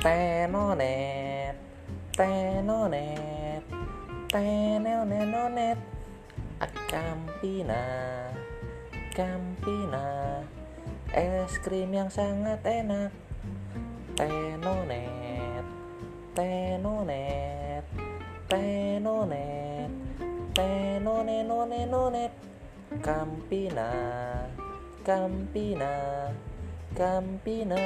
Tenonet, tenonet, tenenonet, Campina, Campina, es krim yang sangat enak. Tenonet, tenonet, tenonet, tenonenonet, Campina, Campina, Campina.